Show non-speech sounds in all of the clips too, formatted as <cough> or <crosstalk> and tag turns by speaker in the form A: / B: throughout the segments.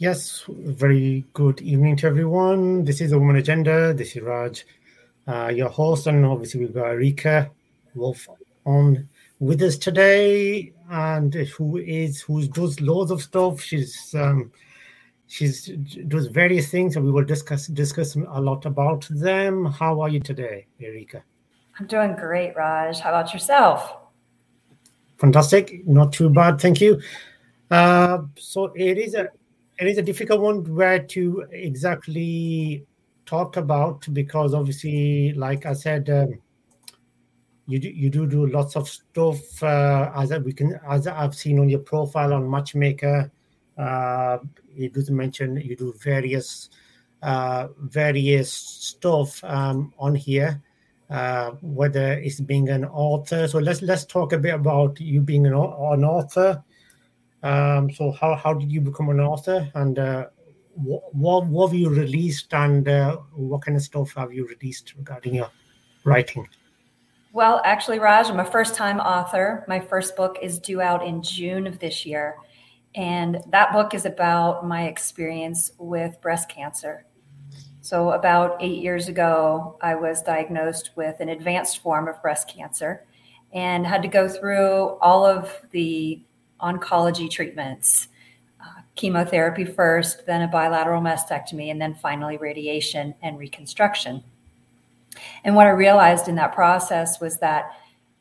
A: Yes, very good evening to everyone. This is the Woman Agenda. This is Raj, uh, your host, and obviously we've got Erika Wolf on with us today, and who is who does loads of stuff. She's um, she's does various things, and we will discuss discuss a lot about them. How are you today, Erika?
B: I'm doing great, Raj. How about yourself?
A: Fantastic, not too bad, thank you. Uh, so it is a it is a difficult one where to exactly talk about because obviously, like I said, um, you do, you do do lots of stuff uh, as we can as I've seen on your profile on Matchmaker. Uh, you do mention you do various uh, various stuff um, on here, uh, whether it's being an author. So let's let's talk a bit about you being an, an author um, so how, how did you become an author and uh, what, what, what have you released and uh, what kind of stuff have you released regarding your writing?
B: Well, actually, Raj, I'm a first time author. My first book is due out in June of this year. And that book is about my experience with breast cancer. So, about eight years ago, I was diagnosed with an advanced form of breast cancer and had to go through all of the oncology treatments uh, chemotherapy first, then a bilateral mastectomy, and then finally radiation and reconstruction. And what I realized in that process was that,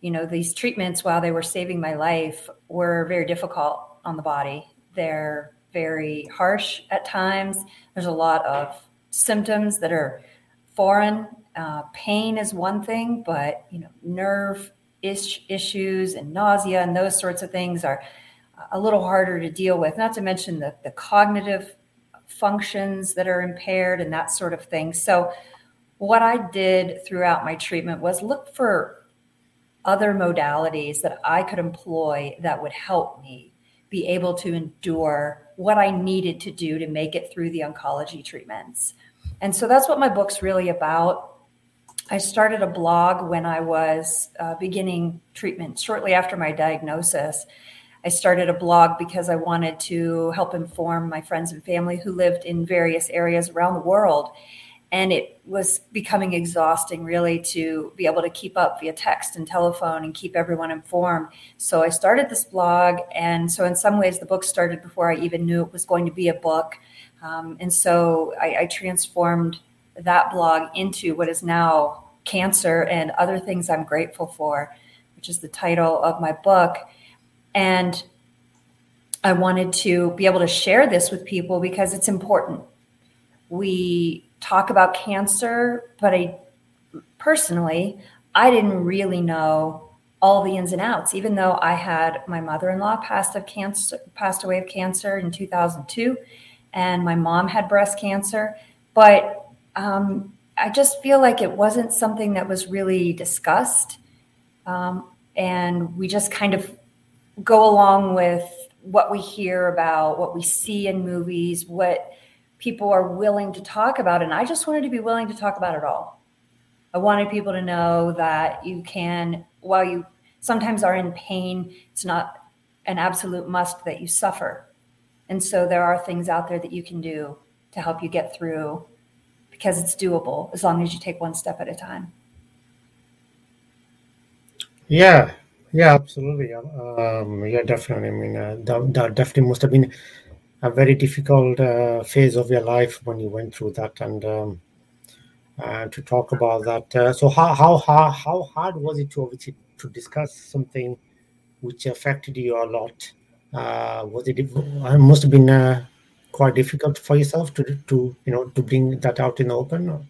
B: you know, these treatments, while they were saving my life, were very difficult on the body. They're very harsh at times. There's a lot of symptoms that are foreign. Uh, pain is one thing, but you know, nerve is- issues and nausea and those sorts of things are a little harder to deal with, not to mention the, the cognitive functions that are impaired and that sort of thing. So, what I did throughout my treatment was look for other modalities that I could employ that would help me be able to endure what I needed to do to make it through the oncology treatments. And so that's what my book's really about. I started a blog when I was uh, beginning treatment shortly after my diagnosis. I started a blog because I wanted to help inform my friends and family who lived in various areas around the world. And it was becoming exhausting, really, to be able to keep up via text and telephone and keep everyone informed. So I started this blog. And so, in some ways, the book started before I even knew it was going to be a book. Um, and so I, I transformed that blog into what is now Cancer and Other Things I'm Grateful For, which is the title of my book. And I wanted to be able to share this with people because it's important. We talk about cancer, but I personally, I didn't really know all the ins and outs, even though I had my mother-in-law passed of cancer, passed away of cancer in 2002, and my mom had breast cancer. But um, I just feel like it wasn't something that was really discussed. Um, and we just kind of go along with what we hear about, what we see in movies, what people are willing to talk about. And I just wanted to be willing to talk about it all. I wanted people to know that you can, while you sometimes are in pain, it's not an absolute must that you suffer. And so there are things out there that you can do to help you get through because it's doable as long as you take one step at a time.
A: Yeah, yeah, absolutely. Um, yeah, definitely. I mean, uh, that, that definitely must have been a very difficult uh, phase of your life when you went through that, and um, uh, to talk about that. Uh, so, how how how how hard was it to obviously to discuss something which affected you a lot? Uh, was it? It must have been uh, quite difficult for yourself to to you know to bring that out in the open. Or?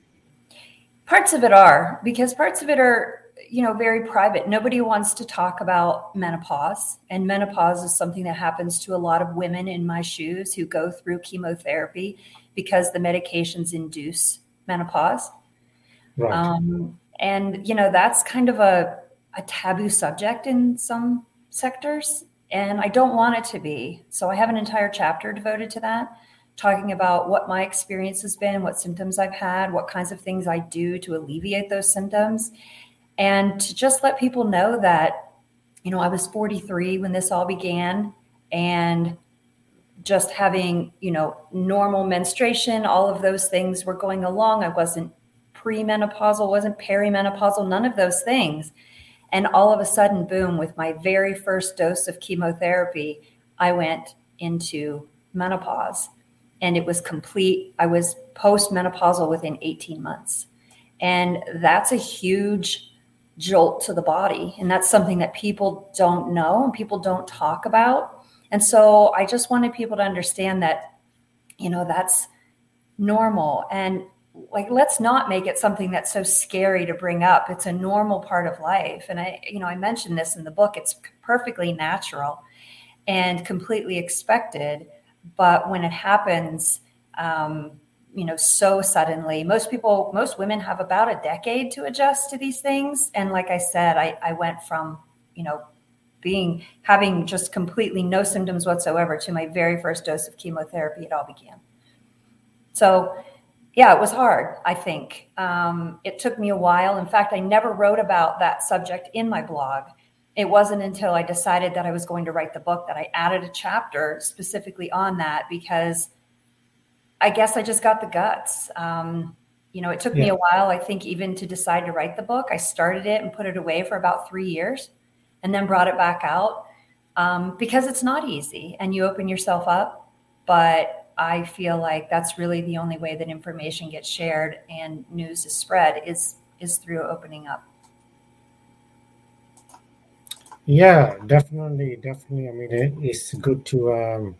B: Parts of it are because parts of it are you know very private. Nobody wants to talk about menopause and menopause is something that happens to a lot of women in my shoes who go through chemotherapy because the medications induce menopause. Right. um, and you know that's kind of a, a taboo subject in some sectors and i don't want it to be. So i have an entire chapter devoted to that talking about what my experience has been what symptoms i've had what kinds of things i do to alleviate those symptoms and to just let people know that, you know, I was 43 when this all began and just having, you know, normal menstruation, all of those things were going along. I wasn't premenopausal, wasn't perimenopausal, none of those things. And all of a sudden, boom, with my very first dose of chemotherapy, I went into menopause and it was complete. I was postmenopausal within 18 months. And that's a huge jolt to the body. And that's something that people don't know and people don't talk about. And so I just wanted people to understand that, you know, that's normal. And like, let's not make it something that's so scary to bring up. It's a normal part of life. And I, you know, I mentioned this in the book, it's perfectly natural and completely expected. But when it happens, um, you know so suddenly. Most people most women have about a decade to adjust to these things. And like i said i, I went from you know being having just completely no symptoms whatsoever to my very first dose of chemotherapy. It all began. So yeah it was hard i think. Um, it took me a while. In fact i never wrote about that subject in my blog. It wasn't until i decided that i was going to write the book that i added a chapter specifically on that because I guess I just got the guts. Um, you know, it took yeah. me a while, I think, even to decide to write the book. I started it and put it away for about three years and then brought it back out um, because it's not easy and you open yourself up. But I feel like that's really the only way that information gets shared and news is spread is is through opening up.
A: Yeah, definitely, definitely. I mean, it's good to um,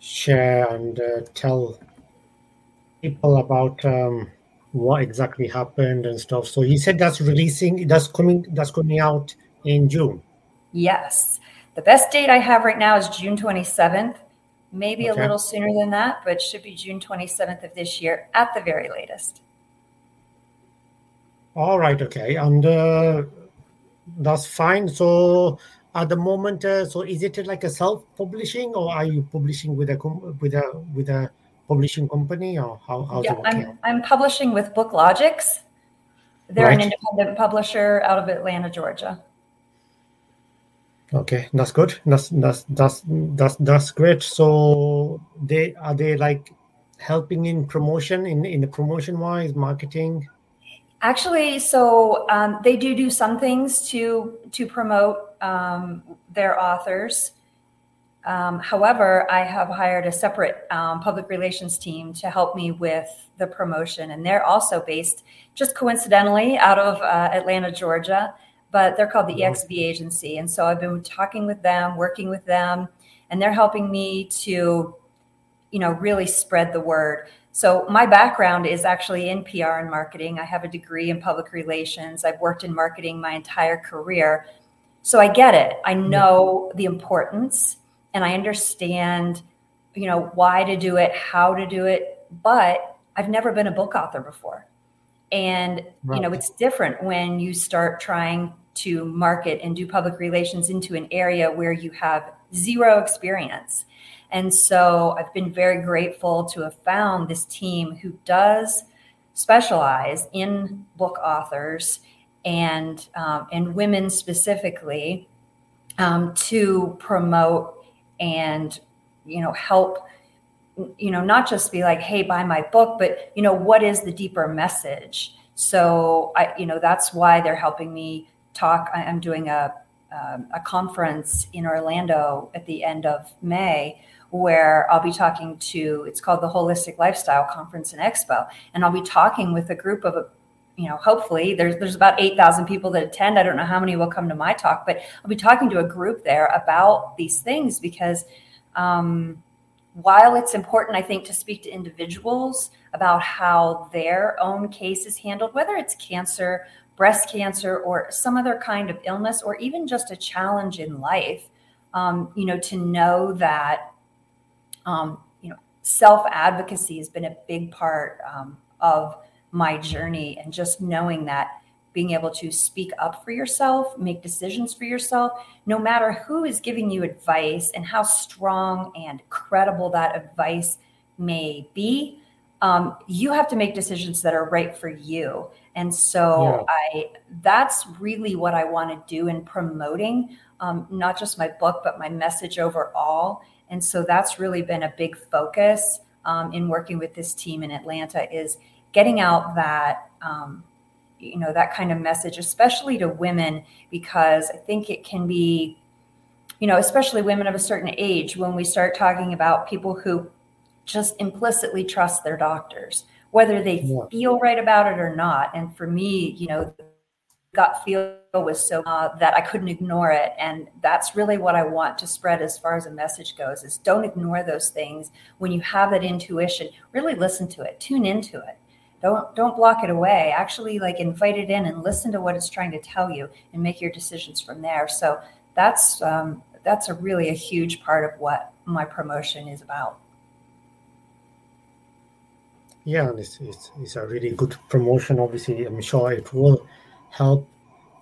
A: share and uh, tell people about um, what exactly happened and stuff. So he said that's releasing, that's coming, that's coming out in June.
B: Yes, the best date I have right now is June twenty seventh. Maybe okay. a little sooner than that, but should be June twenty seventh of this year at the very latest.
A: All right. Okay, and uh, that's fine. So at the moment uh, so is it like a self publishing or are you publishing with a with a with a publishing company or how how's
B: yeah, I'm, I'm publishing with BookLogix they're right. an independent publisher out of atlanta georgia.
A: Okay that's good. That's that's that's that's that's great. So they are they like helping in promotion in in the promotion wise marketing?
B: Actually, so um, they do do some things to to promote um, their authors. Um, however, I have hired a separate um, public relations team to help me with the promotion, and they're also based just coincidentally out of uh, Atlanta, Georgia. But they're called the EXV Agency, and so I've been talking with them, working with them, and they're helping me to, you know, really spread the word. So, my background is actually in PR and marketing. I have a degree in public relations. I've worked in marketing my entire career. So, I get it. I mm-hmm. know the importance and I understand, you know, why to do it, how to do it, but I've never been a book author before. And, right. you know, it's different when you start trying to market and do public relations into an area where you have zero experience and so I've been very grateful to have found this team who does specialize in book authors and um, and women specifically um, to promote and you know help you know not just be like hey buy my book but you know what is the deeper message so i you know that's why they're helping me talk i'm doing a um, a conference in orlando at the end of may where I'll be talking to, it's called the Holistic Lifestyle Conference and Expo. And I'll be talking with a group of, you know, hopefully there's, there's about 8,000 people that attend. I don't know how many will come to my talk, but I'll be talking to a group there about these things because um, while it's important, I think, to speak to individuals about how their own case is handled, whether it's cancer, breast cancer, or some other kind of illness, or even just a challenge in life, um, you know, to know that um, you know, self advocacy has been a big part um, of my journey, and just knowing that being able to speak up for yourself, make decisions for yourself, no matter who is giving you advice and how strong and credible that advice may be, um, you have to make decisions that are right for you. And so yeah. I that's really what I want to do in promoting um, not just my book, but my message overall And so that's really been a big focus um, in working with this team in Atlanta is getting out that um, you know that kind of message, especially to women, because I think it can be you know, especially women of a certain age, when we start talking about people who just implicitly trust their doctors, whether they yeah. feel right about it or not. And for me, you know, gut feel was so uh, that I couldn't ignore it. And that's really what I want to spread as far as a message goes is don't ignore those things. When you have that intuition, really listen to it, tune into it. Don't don't block it away. Actually like invite it in and listen to what it's trying to tell you and make your decisions from there. So that's um, that's a really a huge part of what my promotion is about.
A: Yeah, it's, it's, it's a really good promotion. Obviously, I'm sure it will help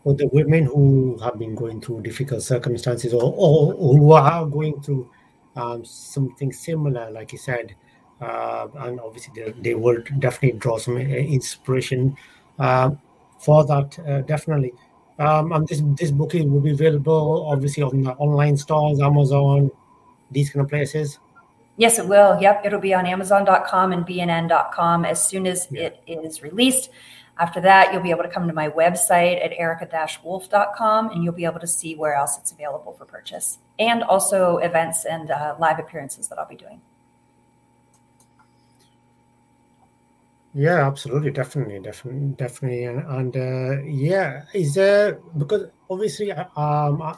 A: with the women who have been going through difficult circumstances or, or who are going through um, something similar, like you said. Uh, and obviously, they, they, will definitely draw some uh, inspiration uh, for that, uh, definitely. Um, and this this book will be available obviously on the online stores, Amazon, these kind of places.
B: Yes, it will. Yep, it'll be on Amazon.com and BNN.com as soon as yeah. it is released. After that, you'll be able to come to my website at erika-wolf.com and you'll be able to see where else it's available for purchase and also events and uh, live appearances that I'll be doing.
A: Yeah, absolutely, definitely, definitely, definitely, and, and uh, yeah, is there because obviously, uh, um, I,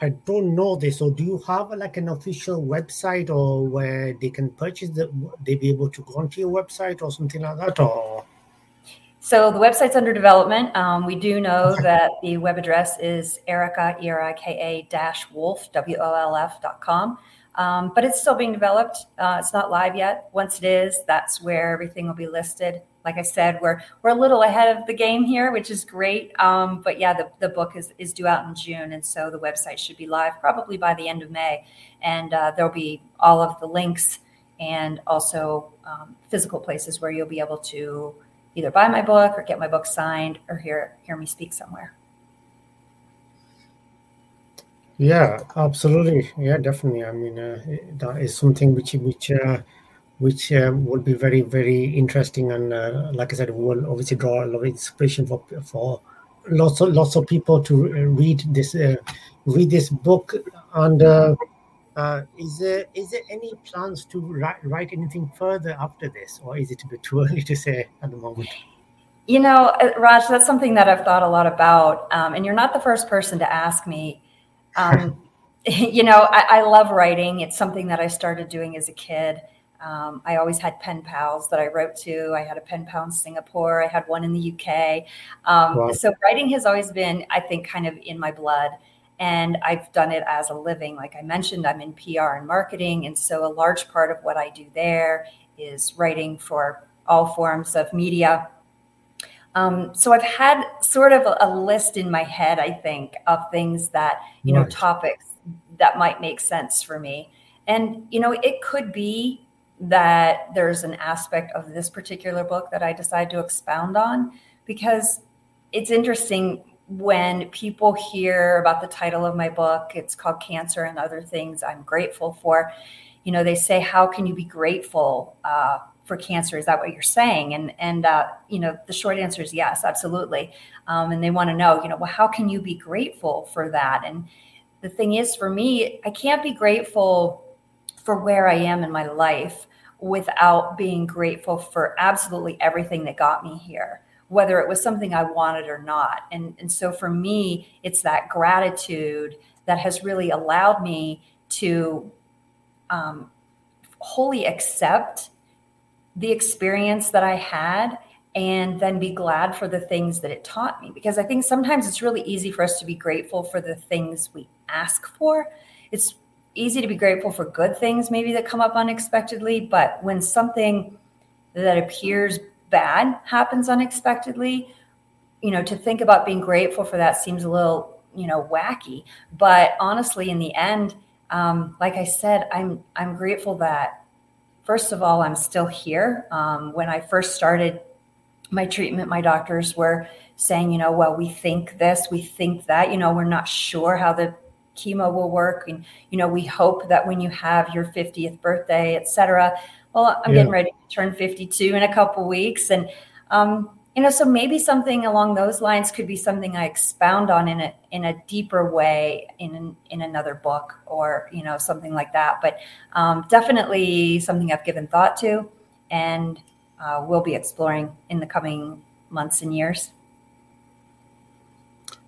A: I don't know this. So, do you have like an official website or where they can purchase the? They be able to go onto your website or something like that, or?
B: So the website's under development. Um, we do know that the web address is Erika, E-R-I-K-A dash wolf, W-O-L-F dot com. Um, but it's still being developed. Uh, it's not live yet. Once it is, that's where everything will be listed. Like I said, we're we're a little ahead of the game here, which is great. Um, but yeah, the, the book is, is due out in June, and so the website should be live probably by the end of May, and uh, there'll be all of the links and also um, physical places where you'll be able to either buy my book or get my book signed or hear hear me speak somewhere.
A: Yeah, absolutely. Yeah, definitely. I mean, uh, that is something which which uh, which um, will be very very interesting, and uh, like I said, will obviously draw a lot of inspiration for for lots of lots of people to uh, read this uh, read this book. And uh, is there is there any plans to write, write anything further after this, or is it a bit too <laughs> early to say at the moment?
B: You know, Raj, that's something that I've thought a lot about, um, and you're not the first person to ask me um, <laughs> you know, I, I, love writing. It's something that I started doing as a kid. Um, I always had pen pals that I wrote to. I had a pen pal in Singapore. I had one in the UK. Um, wow. So writing has always been, I think, kind of in my blood. And I've done it as a living. Like I mentioned, I'm in PR and marketing. And so a large part of what I do there is writing for all forms of media um, so I've had sort of a, a, list in my head, I think, of things that, you know, topics that might make sense for me. And, you know, it could be that there's an aspect of this particular book that I decide to expound on because it's interesting when people hear about the title of my book, it's called Cancer and Other Things I'm Grateful For. You know, they say, How can you be grateful uh, for cancer. Is that what you're saying? And and uh, you know, the short answer is yes, absolutely. Um, and they want to know, you know, well, how can you be grateful for that? And the thing is, for me, I can't be grateful for where I am in my life without being grateful for absolutely everything that got me here whether it was something I wanted or not. And, and so for me, it's that gratitude that has really allowed me to um, wholly accept the experience that I had and then be glad for the things that it taught me. Because I think sometimes it's really easy for us to be grateful for the things we ask for. It's easy to be grateful for good things, maybe that come up unexpectedly. But when something that appears bad happens unexpectedly, you know, to think about being grateful for that seems a little, you know, wacky. But honestly, in the end, um, like I said, I'm I'm grateful that first of all, I'm still here. Um, when I first started my treatment, my doctors were saying, you know, well, we think this, we think that, you know, we're not sure how the chemo will work. And, you know, we hope that when you have your 50th birthday, et cetera, well, I'm yeah. getting ready to turn 52 in a couple weeks. And, um, you know, so maybe something along those lines could be something I expound on in a in a deeper way in in another book or you know something like that. But um, definitely something I've given thought to, and uh, we'll be exploring in the coming months and years.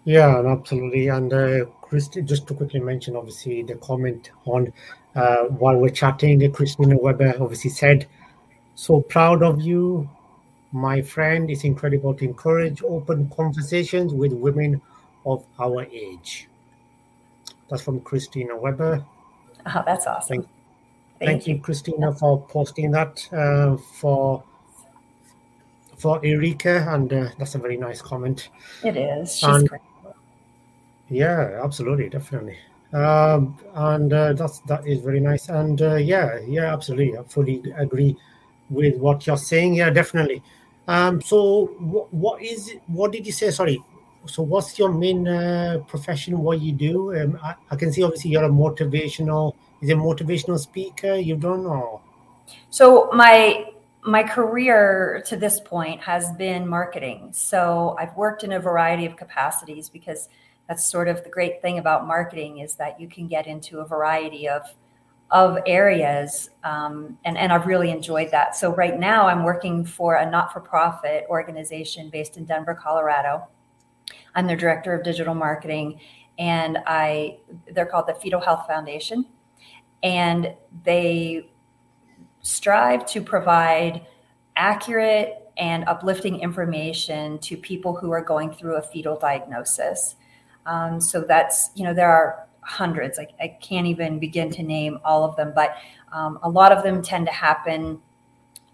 A: Yeah, absolutely. And uh, just to quickly mention, obviously, the comment on uh, while we're chatting, Christina Weber obviously said, "So proud of you, my friend. It's incredible to encourage open conversations with women of our age." That's from Christina Weber.
B: Oh, that's awesome.
A: Thank, thank, thank you, Christina, for posting that uh, for for Erika, and uh, that's a very nice comment.
B: It is. She's and, great.
A: Yeah, absolutely, definitely. Um, and uh, that's that is very nice. And uh, yeah, yeah, absolutely, I fully agree with what you're saying. Yeah, definitely. Um, so what, what is what did you say? Sorry. So what's your main uh, profession? What you do? Um, I, I, can see obviously you're a motivational. Is a motivational speaker You don't know.
B: So my my career to this point has been marketing. So I've worked in a variety of capacities because that's sort of the great thing about marketing is that you can get into a variety of of areas um, and, and i've really enjoyed that. So right now i'm working for a not-for-profit organization based in denver colorado. I'm the director of digital marketing and i they're called the fetal health foundation. And they strive to provide accurate and uplifting information to people who are going through a fetal diagnosis. Um, so that's, you know, there are hundreds. I, I can't even begin to name all of them, but um, a lot of them tend to happen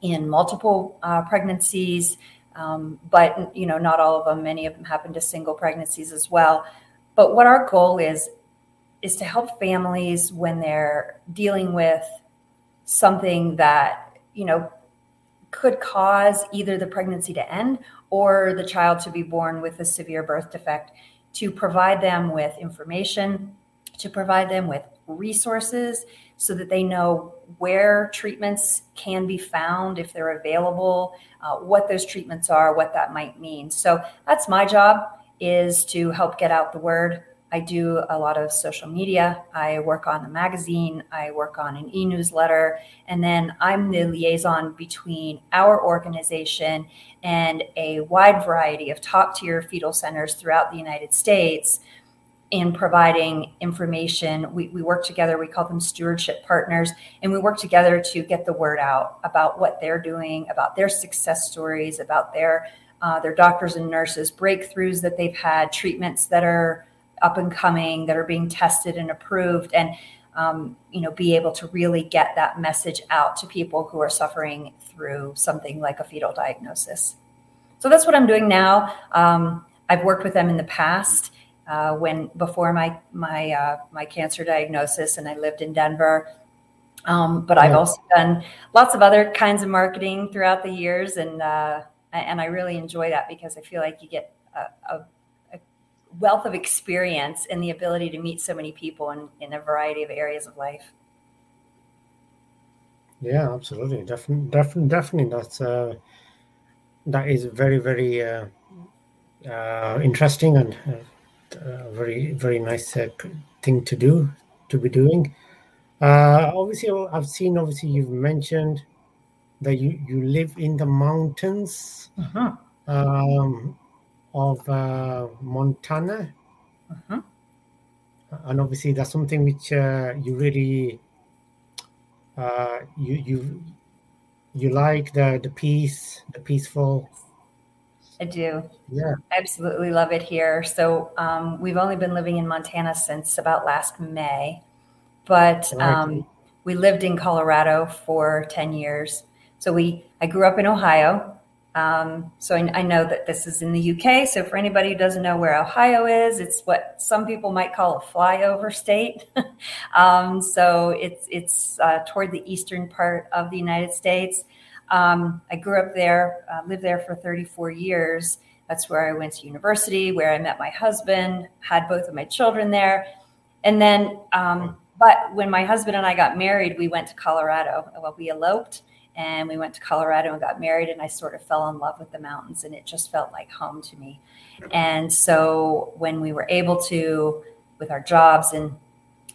B: in multiple uh, pregnancies. Um, but you know, not all of them. Many of them happen to single pregnancies as well. But what our goal is is to help families when they're dealing with something that you know could cause either the pregnancy to end or the child to be born with a severe birth defect to provide them with information, to provide them with resources so that they know where treatments can be found if they're available, uh, what those treatments are, what that might mean. So that's my job is to help get out the word I do a lot of social media. I work on the magazine, I work on an e newsletter, and then I'm the liaison between our organization and a wide variety of top tier fetal centers throughout the United States in providing information. We, we work together, we call them stewardship partners, and we work together to get the word out about what they're doing, about their success stories, about their uh, their doctors and nurses breakthroughs that they've had, treatments that are up and coming that are being tested and approved and um, you know be able to really get that message out to people who are suffering through something like a fetal diagnosis. So that's what i'm doing now. Um, i've worked with them in the past uh, when before my my uh, my cancer diagnosis and i lived in denver um, but I've also done lots of other kinds of marketing throughout the years, and uh, and I really enjoy that because I feel like you get a, a wealth of experience and the ability to meet so many people in, in a variety of areas of life.
A: Yeah, absolutely. Definitely, definitely, definitely. That's uh, that is very, very uh, uh, interesting and uh, very, very nice uh, thing to do to be doing. Uh, obviously, I've seen. Obviously, you've mentioned that you you live in the mountains. Uh-huh. Um, of uh, Montana. Uh-huh. And obviously, that's something which uh, you really uh, you you you like the the peace, the peaceful.
B: I do.
A: Yeah,
B: absolutely love it here. So um, we've only been living in Montana since about last May, but um, we lived in Colorado for ten years. So we I grew up in Ohio, um, so I, I, know that this is in the UK. So for anybody who doesn't know where Ohio is, it's what some people might call a flyover state. <laughs> um, so it's it's uh, toward the eastern part of the United States. Um, I grew up there, uh, lived there for 34 years. That's where I went to university, where I met my husband, had both of my children there. And then, um, but when my husband and I got married, we went to Colorado. Well, we eloped and we went to Colorado and got married. And I sort of fell in love with the mountains and it just felt like home to me. And so when we were able to, with our jobs and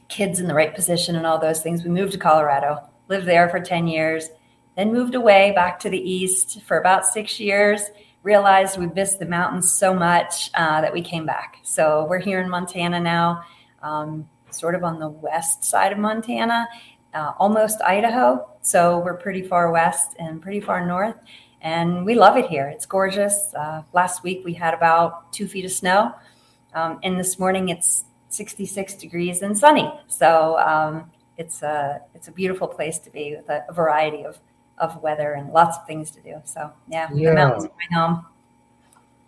B: kids in the right position and all those things, we moved to Colorado, lived there for 10 years, then moved away back to the east for about six years. Realized we missed the mountains so much uh, that we came back. So we're here in Montana now, um, sort of on the west side of Montana, uh, almost Idaho. So we're pretty far west and pretty far north. And we love it here. It's gorgeous. Uh, last week we had about two feet of snow. Um, and this morning it's 66 degrees and sunny. So um, it's a it's a beautiful place to be with a, a, variety of of weather and lots of things to do. So yeah, yeah. the mountains are my home.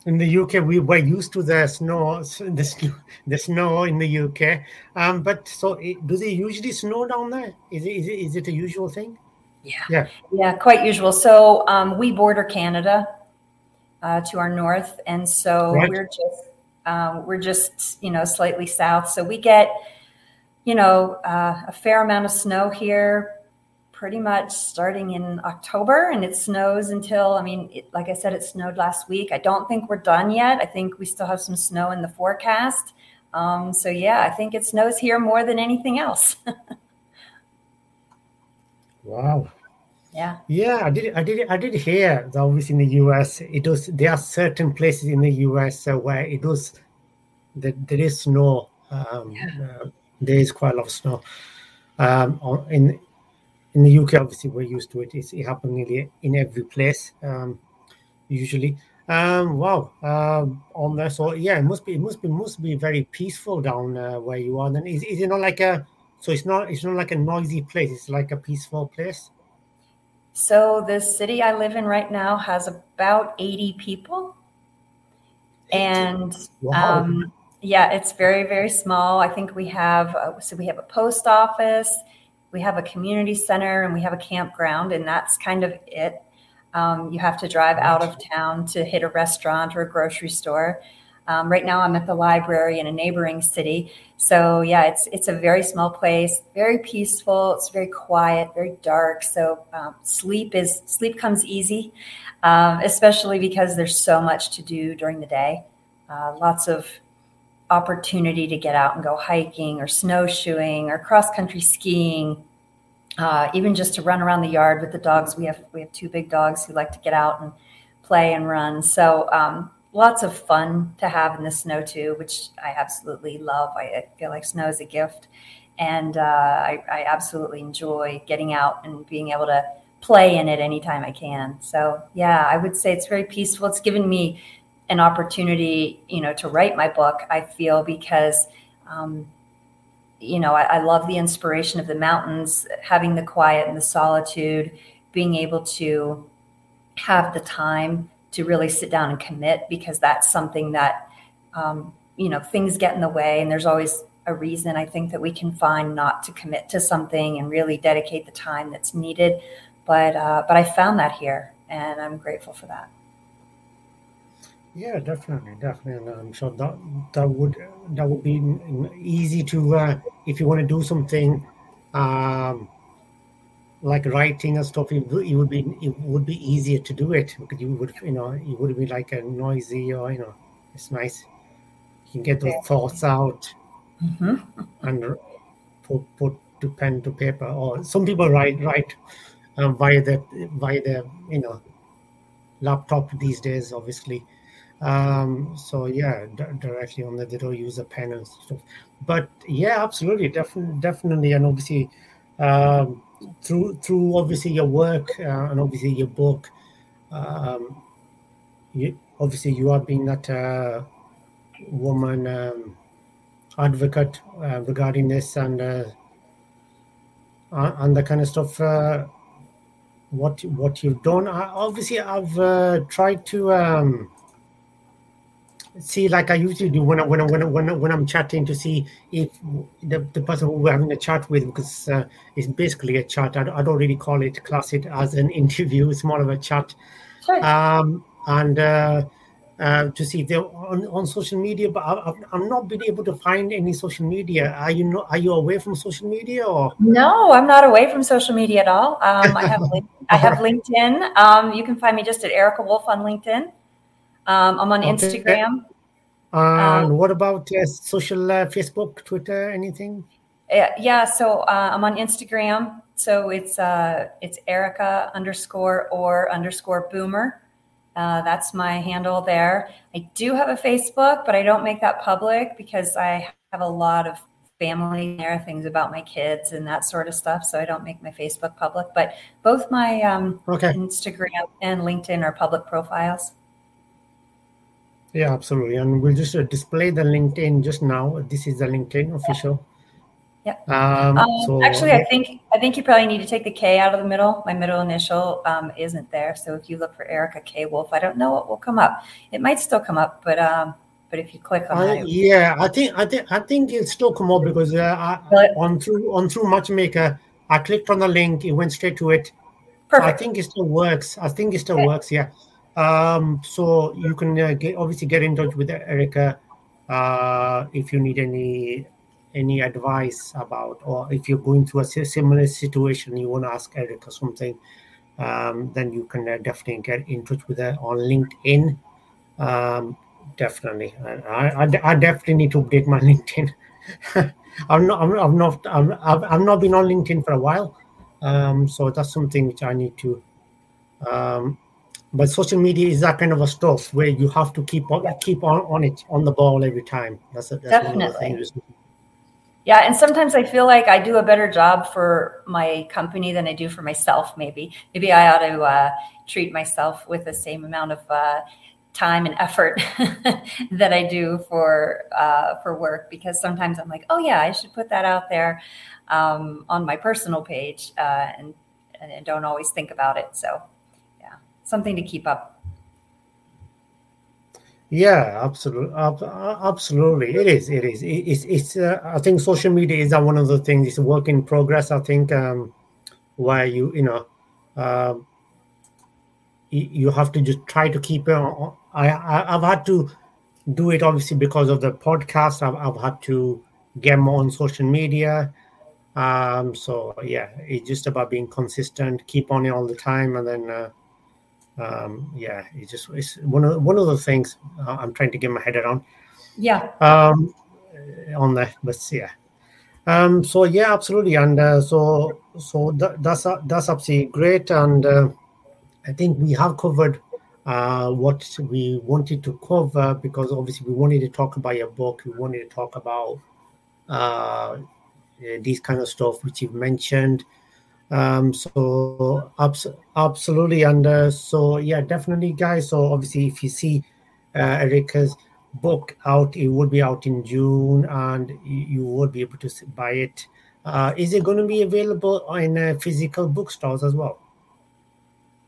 A: In the UK, we were used to the snow, <laughs> the snow, the snow in the UK. Um, but so, do they usually snow down there? Is it, is it, is it a usual thing?
B: Yeah, yeah, yeah, quite usual. So um, we border Canada uh, to our north, and so right. we're just um, we're just, you know, slightly south. So we get, you know, uh, a fair amount of snow here pretty much starting in October and it snows until, I mean, it, like I said, it snowed last week. I don't think we're done yet. I think we still have some snow in the forecast. Um, so yeah, I think it snows here more than anything else. <laughs>
A: wow.
B: Yeah.
A: Yeah, I did. I did. I did hear that obviously in the US, it does. There are certain places in the US uh, where it does. That there is snow. Um, yeah. uh, there is quite a lot of snow. Um, in in the UK, obviously we're used to it. It's, it happens nearly in every place. Um, usually. Um, wow. Um, on there, so yeah, it must be. It must be. Must be very peaceful down uh, where you are. Then is, is it not like a? So it's not. It's not like a noisy place. It's like a peaceful place.
B: So the city I live in right now has about 80 people. And wow. um, yeah, it's very, very small. I think we have, uh, so we have a post office, we have a community center, and we have a campground, and that's kind of it. Um, you have to drive out of town to hit a restaurant or a grocery store. Um, right now, I'm at the library in a neighboring city. So yeah, it's it's a very small place, very peaceful. It's very quiet, very dark. So um, sleep is sleep comes easy, um, especially because there's so much to do during the day. Uh, lots of opportunity to get out and go hiking or snowshoeing or cross country skiing. Uh, even just to run around the yard with the dogs. We have we have two big dogs who like to get out and play and run. So um, lots of fun to have in the snow too, which I absolutely love. I, feel like snow is a gift, and uh, I, I, absolutely enjoy getting out and being able to play in it anytime I can. So yeah, I would say it's very peaceful. It's given me an opportunity, you know, to write my book. I feel because. Um, you know, I, I love the inspiration of the mountains, having the quiet and the solitude, being able to have the time to really sit down and commit because that's something that um, you know things get in the way and there's always a reason i think that we can find not to commit to something and really dedicate the time that's needed but uh, but i found that here and i'm grateful for that
A: yeah definitely definitely i'm sure that that would that would be easy to uh, if you want to do something um, like writing and stuff, it, it would be it would be easier to do it because you would you know it would be like a noisy or you know it's nice. You can get those thoughts out mm-hmm. and put put to pen to paper. Or some people write write um, via the via the you know laptop these days, obviously. Um, so yeah, d- directly on the they don't use a pen and stuff. But yeah, absolutely, definitely, definitely, and obviously. Um, through through obviously your work uh, and obviously your book, um, you, obviously you are being that uh, woman um, advocate uh, regarding this and uh, and the kind of stuff. Uh, what what you've done? I, obviously, I've uh, tried to. Um, see like I usually do when I, when I, when I, when, I, when I'm chatting to see if the, the person who we're having a chat with because uh, it's basically a chat. I, I don't really call it class it as an <laughs> interview. It's more of a chat. Sure. Um, and uh, uh, to see if they're on, on social media, but I, I'm not been able to find any social media. Are you not, are you away from social media or?
B: No, I'm not away from social media at all. Um, I have <laughs> I have LinkedIn. Um, you can find me just at Erika Wolf on LinkedIn. Um, I'm on okay. Instagram.
A: And um, what about uh, social uh, Facebook, Twitter, anything?
B: Yeah, so uh, I'm on Instagram. So it's uh, it's Erika underscore or underscore Boomer. Uh, that's my handle there. I do have a Facebook, but I don't make that public because I have a lot of family there, things about my kids and that sort of stuff. So I don't make my Facebook public. But both my um, okay. Instagram and LinkedIn are public profiles.
A: Yeah, absolutely. And we'll just uh, display the LinkedIn just now. This is the LinkedIn official.
B: Yeah. Um, um, so, actually, I think I think you probably need to take the K out of the middle. My middle initial um, isn't there, so if you look for Erika K Wolf, I don't know what will come up. It might still come up, but um, but if you click on
A: it, yeah, I think I think I think it still come up because uh, I, on through on through Matchmaker, I clicked on the link, it went straight to it. Perfect. I think it still works. I think it still okay. works. Yeah. Um, so you can uh, get obviously get in touch with Erika uh, if you need any any advice about, or if you're going through a similar situation, you want to ask Erika something, um, then you can uh, definitely get in touch with her on LinkedIn. Um, definitely, I, I, I, definitely need to update my <laughs> LinkedIn. I'm not, I'm, I'm not, I'm, I've, I've not been on LinkedIn for a while, um, so that's something which I need to. Um, but social media is that kind of a stuff where you have to keep on, keep on, on it on the ball every time. That's, a, that's
B: definitely. Yeah, and sometimes I feel like I do a better job for my company than I do for myself. Maybe, maybe I ought to uh, treat myself with the same amount of uh, time and effort <laughs> that I do for uh, for work. Because sometimes I'm like, oh yeah, I should put that out there um, on my personal page, uh, and and don't always think about it. So, something to keep up
A: yeah, absolutely, absolutely. It is. It is. It's. It's. Uh, I think social media is one of the things. It's a work in progress. I think um, where you you know, uh, you have to just try to keep it. I, I I've had to do it obviously because of the podcast. I've, I've had to get more on social media. Um. So yeah, it's just about being consistent, keep on it all the time, and then. Uh, um, yeah, it's just it's one of one of the things I'm trying to get my head around.
B: Yeah.
A: Um, on that, but yeah. Um, so yeah, absolutely, and uh, so so that, that's uh, that's absolutely great, and uh, I think we have covered uh, what we wanted to cover because obviously we wanted to talk about your book, we wanted to talk about uh, these kind of stuff which you've mentioned. Um, so abs- absolutely, and uh, so yeah, definitely, guys. So obviously, if you see uh, Erika's book out, it would be out in June, and you would be able to buy it. Uh, is it going to be available in uh, physical bookstores as well?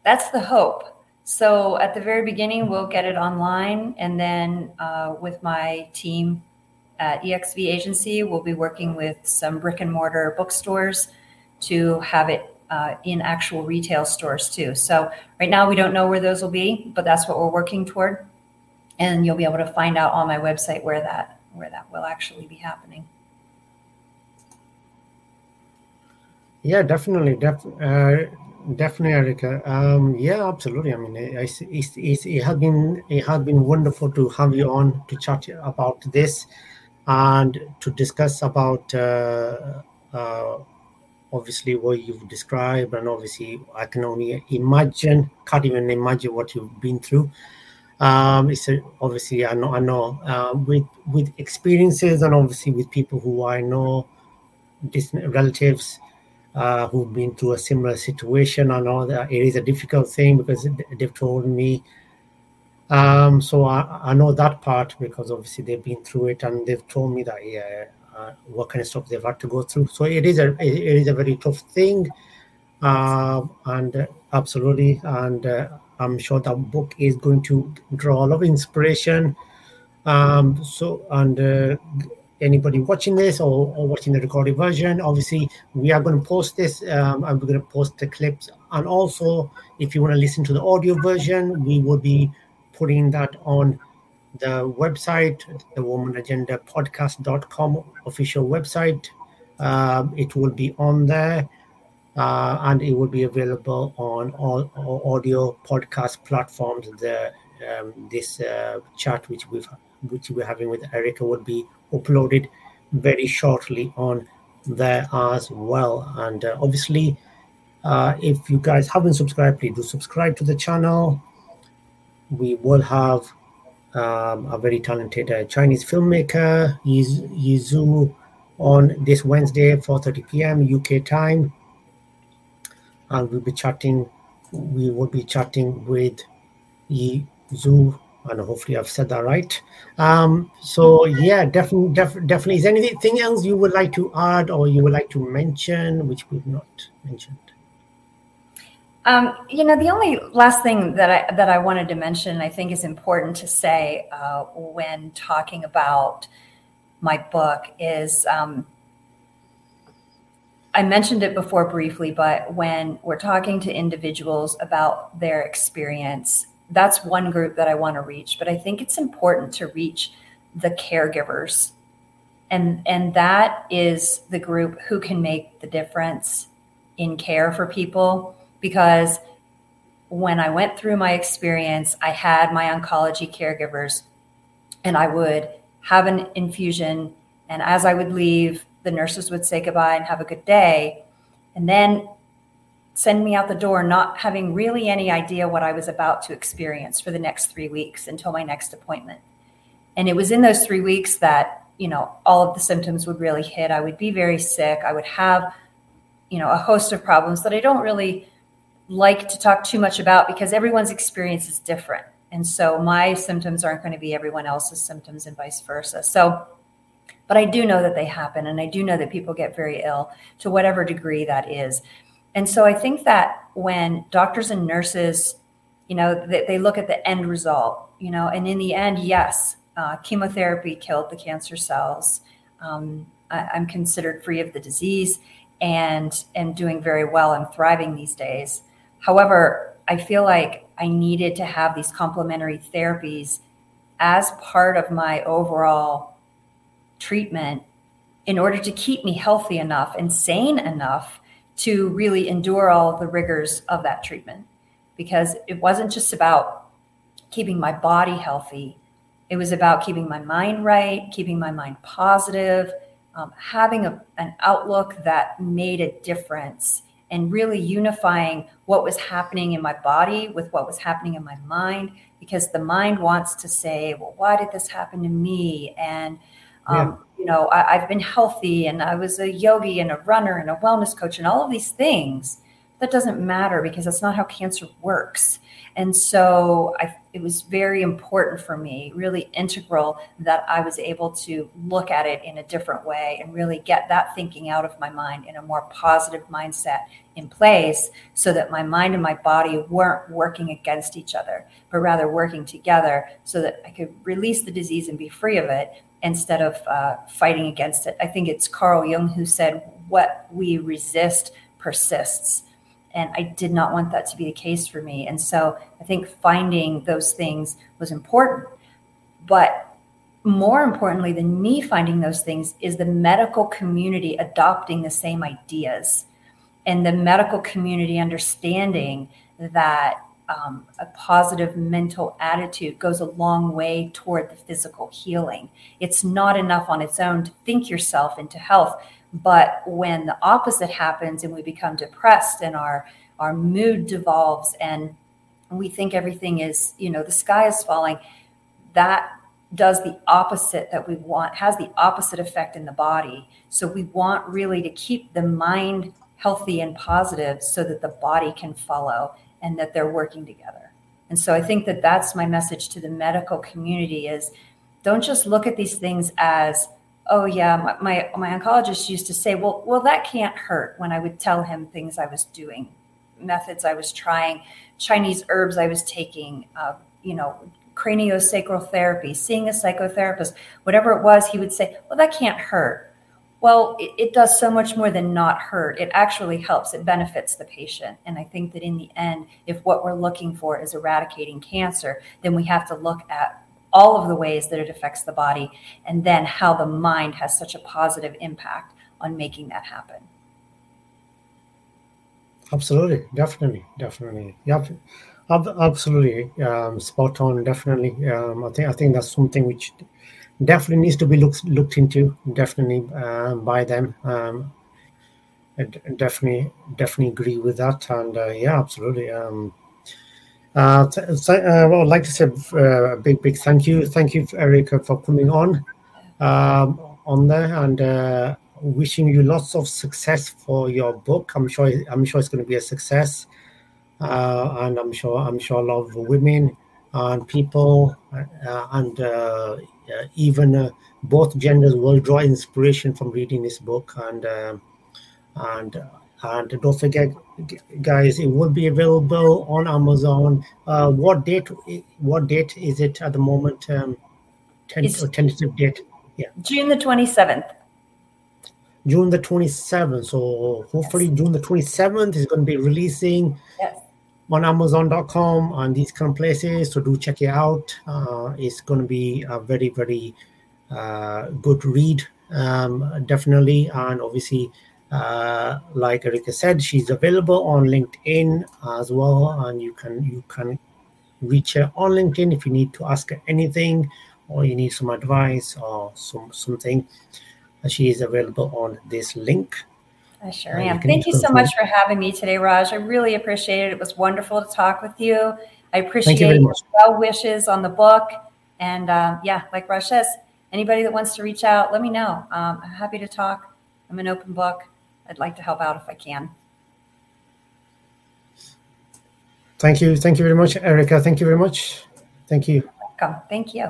B: That's the hope. So at the very beginning, we'll get it online, and then uh, with my team at EXV Agency, we'll be working with some brick and mortar bookstores to have it uh, in actual retail stores too. So right now we don't know where those will be, but that's what we're working toward. And you'll be able to find out on my website where that where that will actually be happening.
A: Yeah, definitely, def- uh, definitely, Erika. Um, yeah, absolutely. I mean, it, it, it, it has been it has been wonderful to have you on to chat about this and to discuss about. Uh, uh, obviously what you've described and obviously i can only imagine can't even imagine what you've been through. Um it's a, obviously i know i know uh, with with experiences and obviously with people who i know distant relatives uh, who've been through a similar situation i know that it is a difficult thing because they've told me um so I, I know that part because obviously they've been through it and they've told me that yeah what kind of stuff they've had to go through. So it is a it is a very tough thing, uh, and uh, absolutely, and uh, I'm sure that book is going to draw a lot of inspiration. Um, so and uh, anybody watching this or, or, watching the recorded version, obviously we are going to post this. Um, and we're going to post the clips, and also if you want to listen to the audio version, we will be putting that on the website, the Women Agenda Podcast.com official website. Um, it will be on there uh, and it will be available on all, all audio podcast platforms. The um, this uh, chat which we've which we're having with Erika will be uploaded very shortly on there as well. And uh, obviously, uh, if you guys haven't subscribed, please do subscribe to the channel. We will have um, a very talented uh, Chinese filmmaker, Yiz- Yizu, on this Wednesday, 4:30 p.m. UK time, and we'll be chatting. We will be chatting with Yizu, and hopefully I've said that right. Um, so yeah, definitely, def- definitely. Is anything else you would like to add or you would like to mention, which we've not mentioned?
B: Um, you know, the only last thing that I that I wanted to mention, I think, is important to say uh, when talking about my book is. Um, I mentioned it before briefly, but when we're talking to individuals about their experience, that's one group that I want to reach. But I think it's important to reach the caregivers, and and that is the group who can make the difference in care for people because when I went through my experience, I had my oncology caregivers and I would have an infusion. And as I would leave, the nurses would say goodbye and have a good day. And then send me out the door, not having really any idea what I was about to experience for the next three weeks until my next appointment. And it was in those three weeks that, you know, all of the symptoms would really hit. I would be very sick. I would have, you know, a host of problems that I don't really like to talk too much about because everyone's experience is different. And so my symptoms aren't going to be everyone else's symptoms and vice versa. So, but I do know that they happen. And I do know that people get very ill to whatever degree that is. And so I think that when doctors and nurses, you know, they, they look at the end result, you know, and in the end, yes, uh, chemotherapy killed the cancer cells. Um, I, I'm considered free of the disease and and doing very well. I'm thriving these days. However, I feel like I needed to have these complementary therapies as part of my overall treatment in order to keep me healthy enough and sane enough to really endure all the rigors of that treatment. Because it wasn't just about keeping my body healthy, it was about keeping my mind right, keeping my mind positive, um, having a, an outlook that made a difference and really unifying what was happening in my body with what was happening in my mind because the mind wants to say well why did this happen to me and um, yeah. you know I, i've been healthy and i was a yogi and a runner and a wellness coach and all of these things that doesn't matter because that's not how cancer works and so I, it was very important for me, really integral that I was able to look at it in a different way and really get that thinking out of my mind in a more positive mindset in place so that my mind and my body weren't working against each other, but rather working together so that I could release the disease and be free of it instead of uh, fighting against it. I think it's Carl Jung who said, What we resist persists. And I did not want that to be the case for me. And so I think finding those things was important. But more importantly than me finding those things is the medical community adopting the same ideas and the medical community understanding that um, a positive mental attitude goes a long way toward the physical healing. It's not enough on its own to think yourself into health. But when the opposite happens and we become depressed and our our mood devolves and we think everything is, you know, the sky is falling, that does the opposite that we want, has the opposite effect in the body. So we want really to keep the mind healthy and positive so that the body can follow and that they're working together. And so I think that that's my message to the medical community is don't just look at these things as oh yeah, my, my, my oncologist used to say, well, well, that can't hurt when I would tell him things I was doing, methods I was trying, Chinese herbs I was taking, uh, you know, craniosacral therapy, seeing a psychotherapist, whatever it was, he would say, well, that can't hurt. Well, it, it, does so much more than not hurt. It actually helps. It benefits the patient. And I think that in the end, if what we're looking for is eradicating cancer, then we have to look at all of the ways that it affects the body and then how the mind has such a positive impact on making that happen.
A: Absolutely, definitely, definitely. Yep. Absolutely, um, spot on. Definitely, um, I think I think that's something which definitely needs to be looked looked into. Definitely uh, by them. Um, definitely, definitely agree with that. And uh, yeah, absolutely. Um, uh, th- uh, I'd like to say uh, a big, big thank you, thank you, Erika, for coming on um, on there and uh, wishing you lots of success for your book. I'm sure, I'm sure it's going to be a success. And I'm sure I'm sure a lot of women and people and even both genders will draw inspiration from reading this book. And and and don't forget guys it will be available on amazon uh, what date what date is it at the moment um, tentative date
B: yeah june the 27th
A: june the 27th so hopefully yes. june the 27th is going to be releasing yes on Amazon.com and these kind of places. So do check it out. Uh, it's going to be a very, very uh, good read, um, definitely. And obviously, uh, like Erika said, she's available on LinkedIn as well, and you can you can reach her on LinkedIn if you need to ask her anything or you need some advice or some something. She is available on this link.
B: I sure am. Thank you so much for having me today, Raj. I really appreciate it. It was wonderful to talk with you. I appreciate you your well wishes on the book. And uh, yeah, like Raj says, anybody that wants to reach out, let me know. Um, I'm happy to talk. I'm an open book. I'd like to help out if I can.
A: Thank you. Thank you very much, Erika. Thank you very much. Thank you.
B: Welcome. Thank you.